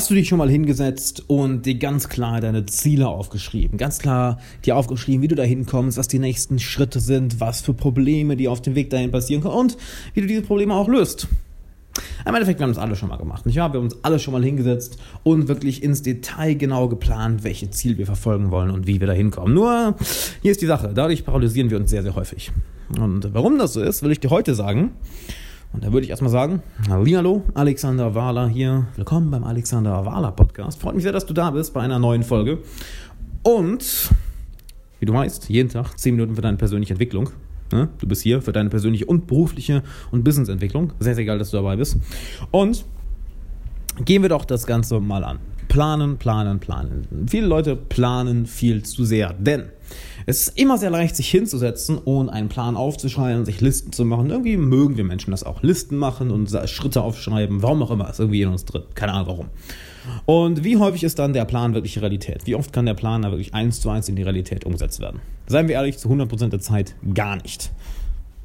Hast du dich schon mal hingesetzt und dir ganz klar deine Ziele aufgeschrieben? Ganz klar dir aufgeschrieben, wie du dahin kommst, was die nächsten Schritte sind, was für Probleme dir auf dem Weg dahin passieren können und wie du diese Probleme auch löst. Im Endeffekt, wir haben das alle schon mal gemacht, nicht wahr? Wir haben uns alle schon mal hingesetzt und wirklich ins Detail genau geplant, welche Ziele wir verfolgen wollen und wie wir da hinkommen. Nur, hier ist die Sache, dadurch paralysieren wir uns sehr, sehr häufig. Und warum das so ist, will ich dir heute sagen. Und da würde ich erstmal sagen, hallo, Alexander Wahler hier. Willkommen beim Alexander Wahler Podcast. Freut mich sehr, dass du da bist bei einer neuen Folge. Und, wie du weißt, jeden Tag 10 Minuten für deine persönliche Entwicklung. Ne? Du bist hier für deine persönliche und berufliche und Businessentwicklung. Sehr, sehr geil, dass du dabei bist. Und gehen wir doch das Ganze mal an. Planen, planen, planen. Viele Leute planen viel zu sehr, denn es ist immer sehr leicht, sich hinzusetzen und einen Plan aufzuschreiben, sich Listen zu machen. Irgendwie mögen wir Menschen das auch. Listen machen und Schritte aufschreiben, warum auch immer, ist irgendwie in uns drin. Keine Ahnung warum. Und wie häufig ist dann der Plan wirklich Realität? Wie oft kann der Plan da wirklich eins zu eins in die Realität umgesetzt werden? Seien wir ehrlich, zu 100% der Zeit gar nicht.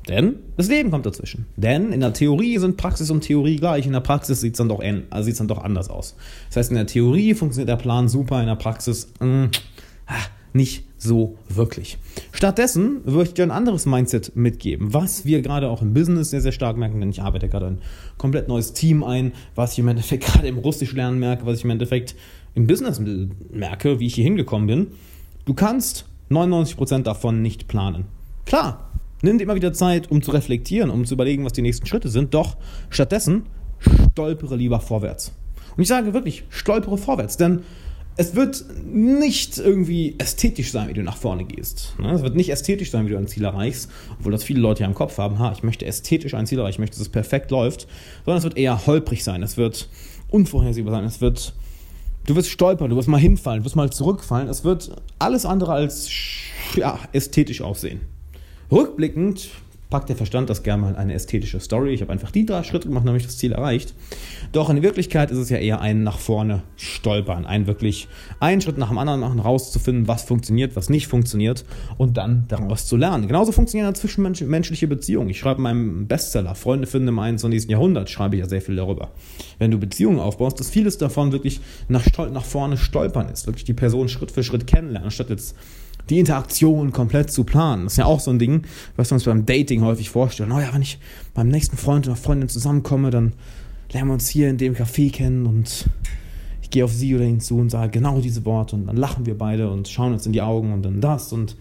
Denn das Leben kommt dazwischen. Denn in der Theorie sind Praxis und Theorie gleich. In der Praxis sieht es dann, doch, also dann doch anders aus. Das heißt, in der Theorie funktioniert der Plan super, in der Praxis mh, mm, nicht so wirklich. Stattdessen würde ich dir ein anderes Mindset mitgeben, was wir gerade auch im Business sehr, sehr stark merken, denn ich arbeite gerade ein komplett neues Team ein, was ich im Endeffekt gerade im Russisch lernen merke, was ich im Endeffekt im Business merke, wie ich hier hingekommen bin. Du kannst 99% davon nicht planen. Klar, nimm dir immer wieder Zeit, um zu reflektieren, um zu überlegen, was die nächsten Schritte sind, doch stattdessen stolpere lieber vorwärts. Und ich sage wirklich, stolpere vorwärts, denn es wird nicht irgendwie ästhetisch sein, wie du nach vorne gehst. Ne? Es wird nicht ästhetisch sein, wie du ein Ziel erreichst, obwohl das viele Leute ja im Kopf haben, ha, ich möchte ästhetisch ein Ziel erreichen, ich möchte, dass es perfekt läuft, sondern es wird eher holprig sein, es wird unvorhersehbar sein, es wird, du wirst stolpern, du wirst mal hinfallen, du wirst mal zurückfallen, es wird alles andere als ja, ästhetisch aussehen. Rückblickend packt der Verstand das gerne mal eine ästhetische Story. Ich habe einfach die drei Schritte gemacht, habe ich das Ziel erreicht. Doch in Wirklichkeit ist es ja eher ein nach vorne stolpern, ein wirklich einen Schritt nach dem anderen machen, rauszufinden, was funktioniert, was nicht funktioniert und dann daraus zu lernen. Genauso funktionieren zwischenmenschliche Beziehungen. Ich schreibe in meinem Bestseller Freunde finden im 21. Jahrhundert, schreibe ich ja sehr viel darüber. Wenn du Beziehungen aufbaust, dass vieles davon wirklich nach, nach vorne stolpern ist, wirklich die Person Schritt für Schritt kennenlernen, statt jetzt die Interaktion komplett zu planen. Das ist ja auch so ein Ding, was wir uns beim Dating häufig vorstellen. Oh ja, wenn ich beim nächsten Freund oder Freundin zusammenkomme, dann lernen wir uns hier in dem Café kennen und ich gehe auf sie oder ihn zu und sage genau diese Worte und dann lachen wir beide und schauen uns in die Augen und dann das und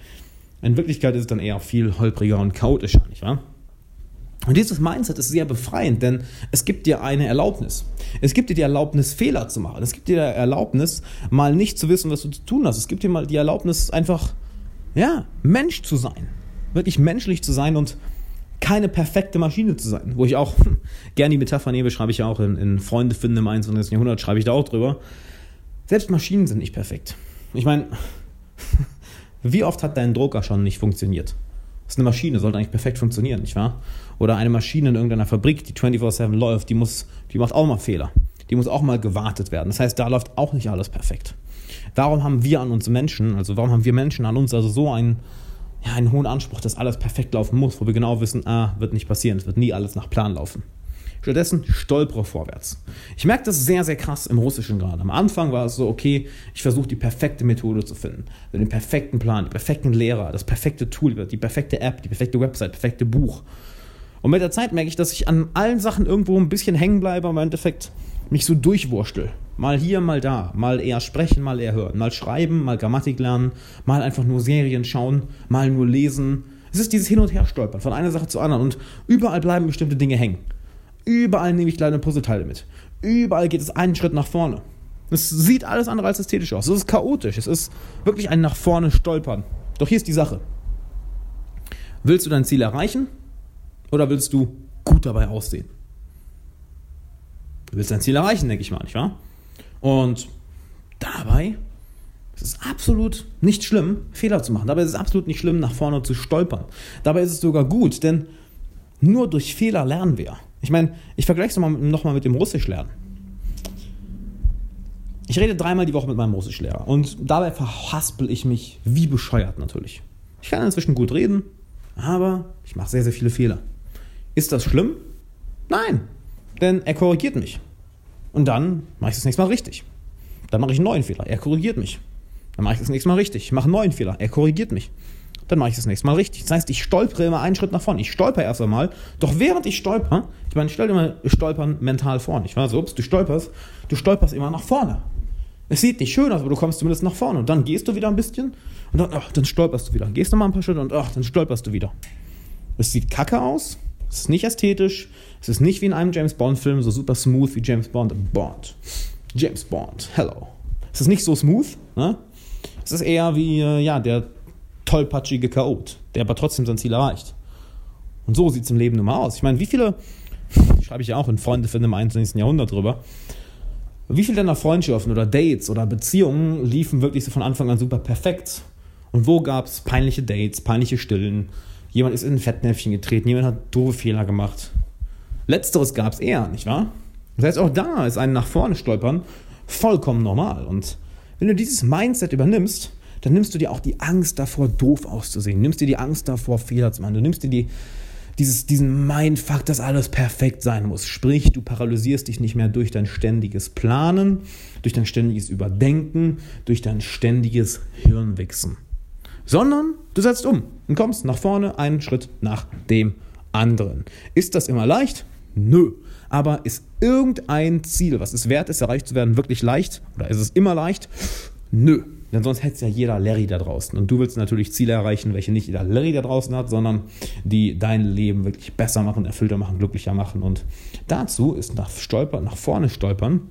in Wirklichkeit ist es dann eher viel holpriger und chaotischer, nicht wahr? Und dieses Mindset ist sehr befreiend, denn es gibt dir eine Erlaubnis. Es gibt dir die Erlaubnis, Fehler zu machen. Es gibt dir die Erlaubnis, mal nicht zu wissen, was du zu tun hast. Es gibt dir mal die Erlaubnis, einfach, ja, Mensch zu sein. Wirklich menschlich zu sein und keine perfekte Maschine zu sein. Wo ich auch gerne die Metapher nehme, schreibe ich ja auch in, in Freunde finden im 21. Jahrhundert, schreibe ich da auch drüber. Selbst Maschinen sind nicht perfekt. Ich meine, wie oft hat dein Drucker schon nicht funktioniert? Das ist eine Maschine, sollte eigentlich perfekt funktionieren, nicht wahr? Oder eine Maschine in irgendeiner Fabrik, die 24-7 läuft, die, muss, die macht auch mal Fehler. Die muss auch mal gewartet werden. Das heißt, da läuft auch nicht alles perfekt. Warum haben wir an uns Menschen, also warum haben wir Menschen an uns also so einen, ja, einen hohen Anspruch, dass alles perfekt laufen muss, wo wir genau wissen, ah, wird nicht passieren, es wird nie alles nach Plan laufen. Stattdessen stolpere vorwärts. Ich merke das sehr, sehr krass im Russischen gerade. Am Anfang war es so, okay, ich versuche die perfekte Methode zu finden. Den perfekten Plan, den perfekten Lehrer, das perfekte Tool, die perfekte App, die perfekte Website, perfekte Buch. Und mit der Zeit merke ich, dass ich an allen Sachen irgendwo ein bisschen hängen bleibe, aber im Endeffekt mich so durchwurstel. Mal hier, mal da. Mal eher sprechen, mal eher hören. Mal schreiben, mal Grammatik lernen. Mal einfach nur Serien schauen. Mal nur lesen. Es ist dieses Hin- und Herstolpern von einer Sache zur anderen. Und überall bleiben bestimmte Dinge hängen. Überall nehme ich kleine Puzzleteile mit. Überall geht es einen Schritt nach vorne. Es sieht alles andere als ästhetisch aus. Es ist chaotisch. Es ist wirklich ein nach vorne stolpern. Doch hier ist die Sache. Willst du dein Ziel erreichen oder willst du gut dabei aussehen? Du willst dein Ziel erreichen, denke ich mal, nicht wahr? Und dabei ist es absolut nicht schlimm, Fehler zu machen. Dabei ist es absolut nicht schlimm, nach vorne zu stolpern. Dabei ist es sogar gut, denn nur durch Fehler lernen wir. Ich meine, ich vergleiche es nochmal noch mal mit dem Russischlernen. Ich rede dreimal die Woche mit meinem Russischlehrer und dabei verhaspel ich mich wie bescheuert natürlich. Ich kann inzwischen gut reden, aber ich mache sehr, sehr viele Fehler. Ist das schlimm? Nein, denn er korrigiert mich. Und dann mache ich das nächste Mal richtig. Dann mache ich einen neuen Fehler. Er korrigiert mich. Dann mache ich das nächste Mal richtig. Ich mache einen neuen Fehler. Er korrigiert mich. Dann mache ich das nächste Mal richtig. Das heißt, ich stolpere immer einen Schritt nach vorne. Ich stolper erst einmal. Doch während ich stolper, ich meine, stell dir mal Stolpern mental vor. Ich weiß, ups, du stolperst, du stolperst immer nach vorne. Es sieht nicht schön aus, aber du kommst zumindest nach vorne. Und dann gehst du wieder ein bisschen und dann, ach, dann stolperst du wieder. Gehst noch mal ein paar Schritte und ach, dann stolperst du wieder. Es sieht kacke aus, es ist nicht ästhetisch, es ist nicht wie in einem James Bond-Film so super smooth wie James Bond. Bond. James Bond, hello. Es ist nicht so smooth, ne? Es ist eher wie, äh, ja, der tollpatschige Chaot, der aber trotzdem sein Ziel erreicht. Und so sieht es im Leben nun mal aus. Ich meine, wie viele, schreibe ich ja auch in Freunde für im 21. Jahrhundert drüber, wie viele deiner Freundschaften oder Dates oder Beziehungen liefen wirklich so von Anfang an super perfekt? Und wo gab es peinliche Dates, peinliche Stillen? Jemand ist in ein Fettnäpfchen getreten, jemand hat doofe Fehler gemacht. Letzteres gab es eher, nicht wahr? Das heißt, auch da ist ein nach vorne stolpern vollkommen normal. Und wenn du dieses Mindset übernimmst, dann nimmst du dir auch die Angst davor, doof auszusehen. Nimmst dir die Angst davor, Fehler zu machen. Du nimmst dir die, dieses, diesen Mindfuck, dass alles perfekt sein muss. Sprich, du paralysierst dich nicht mehr durch dein ständiges Planen, durch dein ständiges Überdenken, durch dein ständiges Hirnwichsen. Sondern du setzt um und kommst nach vorne einen Schritt nach dem anderen. Ist das immer leicht? Nö. Aber ist irgendein Ziel, was es wert ist, erreicht zu werden, wirklich leicht? Oder ist es immer leicht? Nö. Denn sonst hätte es ja jeder Larry da draußen. Und du willst natürlich Ziele erreichen, welche nicht jeder Larry da draußen hat, sondern die dein Leben wirklich besser machen, erfüllter machen, glücklicher machen. Und dazu ist nach Stolpern, nach vorne stolpern,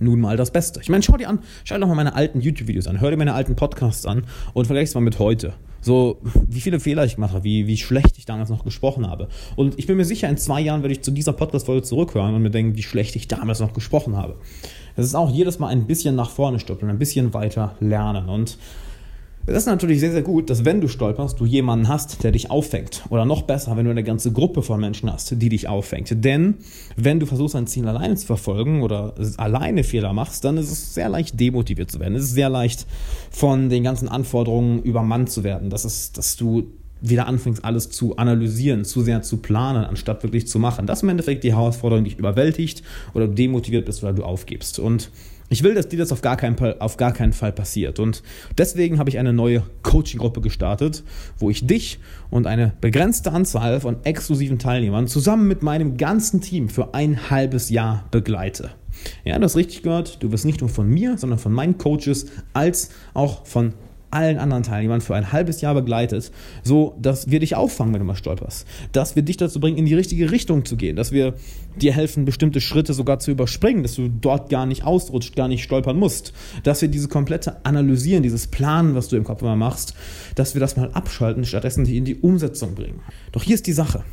nun mal das Beste. Ich meine, schau dir an, schau dir doch mal meine alten YouTube-Videos an, hör dir meine alten Podcasts an und vergleich es mal mit heute. So, wie viele Fehler ich mache, wie, wie schlecht ich damals noch gesprochen habe. Und ich bin mir sicher, in zwei Jahren werde ich zu dieser Podcast-Folge zurückhören und mir denken, wie schlecht ich damals noch gesprochen habe. Das ist auch jedes Mal ein bisschen nach vorne stoppeln, ein bisschen weiter lernen. Und es ist natürlich sehr, sehr gut, dass wenn du stolperst, du jemanden hast, der dich auffängt. Oder noch besser, wenn du eine ganze Gruppe von Menschen hast, die dich auffängt. Denn wenn du versuchst, ein Ziel alleine zu verfolgen oder alleine Fehler machst, dann ist es sehr leicht, demotiviert zu werden. Es ist sehr leicht, von den ganzen Anforderungen übermannt zu werden. Das ist, dass du wieder anfängst, alles zu analysieren, zu sehr zu planen, anstatt wirklich zu machen. Das ist im Endeffekt die Herausforderung, dich überwältigt oder du demotiviert bist oder du aufgibst. Und ich will, dass dir das auf gar, keinen, auf gar keinen Fall passiert. Und deswegen habe ich eine neue Coaching-Gruppe gestartet, wo ich dich und eine begrenzte Anzahl von exklusiven Teilnehmern zusammen mit meinem ganzen Team für ein halbes Jahr begleite. Ja, das ist richtig gehört. Du wirst nicht nur von mir, sondern von meinen Coaches als auch von allen anderen Teilnehmern für ein halbes Jahr begleitet, so dass wir dich auffangen, wenn du mal stolperst. Dass wir dich dazu bringen, in die richtige Richtung zu gehen. Dass wir dir helfen, bestimmte Schritte sogar zu überspringen, dass du dort gar nicht ausrutscht, gar nicht stolpern musst. Dass wir diese komplette Analysieren, dieses Planen, was du im Kopf immer machst, dass wir das mal abschalten, stattdessen in die Umsetzung bringen. Doch hier ist die Sache.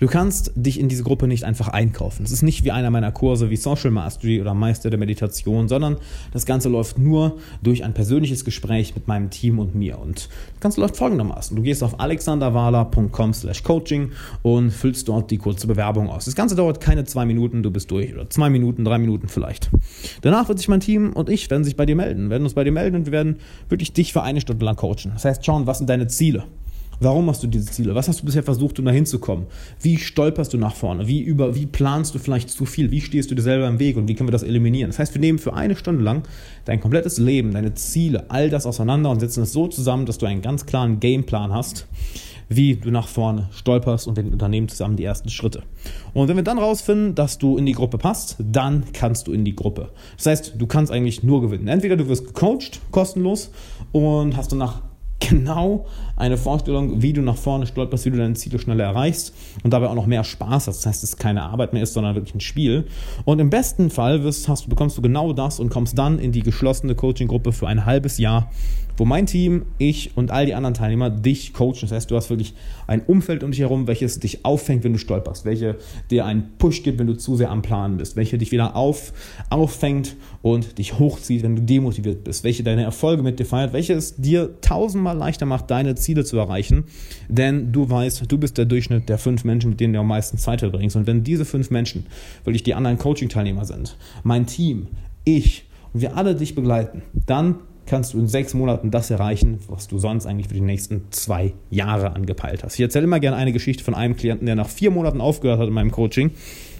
Du kannst dich in diese Gruppe nicht einfach einkaufen. Es ist nicht wie einer meiner Kurse wie Social Mastery oder Meister der Meditation, sondern das Ganze läuft nur durch ein persönliches Gespräch mit meinem Team und mir. Und das Ganze läuft folgendermaßen. Du gehst auf alexanderwala.com slash coaching und füllst dort die kurze Bewerbung aus. Das Ganze dauert keine zwei Minuten, du bist durch. Oder zwei Minuten, drei Minuten vielleicht. Danach wird sich mein Team und ich werden sich bei dir melden, werden uns bei dir melden und wir werden wirklich dich für eine Stunde lang coachen. Das heißt, schauen, was sind deine Ziele? Warum hast du diese Ziele? Was hast du bisher versucht, um da hinzukommen? Wie stolperst du nach vorne? Wie, über, wie planst du vielleicht zu viel? Wie stehst du dir selber im Weg und wie können wir das eliminieren? Das heißt, wir nehmen für eine Stunde lang dein komplettes Leben, deine Ziele, all das auseinander und setzen es so zusammen, dass du einen ganz klaren Gameplan hast, wie du nach vorne stolperst und wir unternehmen zusammen die ersten Schritte. Und wenn wir dann rausfinden, dass du in die Gruppe passt, dann kannst du in die Gruppe. Das heißt, du kannst eigentlich nur gewinnen. Entweder du wirst gecoacht, kostenlos, und hast danach genau eine Vorstellung, wie du nach vorne stolperst, wie du deine Ziele schneller erreichst und dabei auch noch mehr Spaß hast. Das heißt, es keine Arbeit mehr ist, sondern wirklich ein Spiel. Und im besten Fall wirst, hast, bekommst du genau das und kommst dann in die geschlossene Coaching-Gruppe für ein halbes Jahr, wo mein Team, ich und all die anderen Teilnehmer dich coachen. Das heißt, du hast wirklich ein Umfeld um dich herum, welches dich auffängt, wenn du stolperst, welche dir einen Push gibt, wenn du zu sehr am Planen bist, welche dich wieder auf, auffängt und dich hochzieht, wenn du demotiviert bist, welche deine Erfolge mit dir feiert, welche es dir tausendmal leichter macht, deine Ziele zu erreichen, denn du weißt, du bist der Durchschnitt der fünf Menschen, mit denen du am meisten Zeit verbringst. Und wenn diese fünf Menschen wirklich die anderen Coaching-Teilnehmer sind, mein Team, ich und wir alle dich begleiten, dann kannst du in sechs Monaten das erreichen, was du sonst eigentlich für die nächsten zwei Jahre angepeilt hast. Ich erzähle immer gerne eine Geschichte von einem Klienten, der nach vier Monaten aufgehört hat in meinem Coaching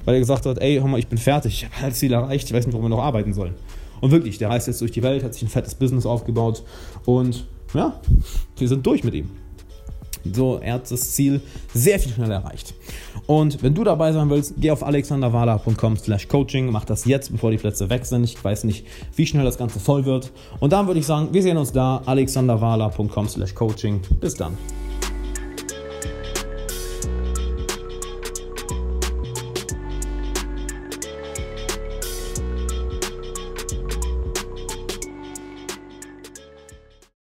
weil er gesagt hat, ey, hör mal, ich bin fertig, ich habe das Ziel erreicht, ich weiß nicht, wo wir noch arbeiten sollen. Und wirklich, der reist jetzt durch die Welt, hat sich ein fettes Business aufgebaut und ja, wir sind durch mit ihm. So, er hat das Ziel sehr viel schneller erreicht. Und wenn du dabei sein willst, geh auf alexanderwala.com slash coaching, mach das jetzt, bevor die Plätze weg sind. Ich weiß nicht, wie schnell das Ganze voll wird. Und dann würde ich sagen, wir sehen uns da, alexanderwala.com slash coaching. Bis dann.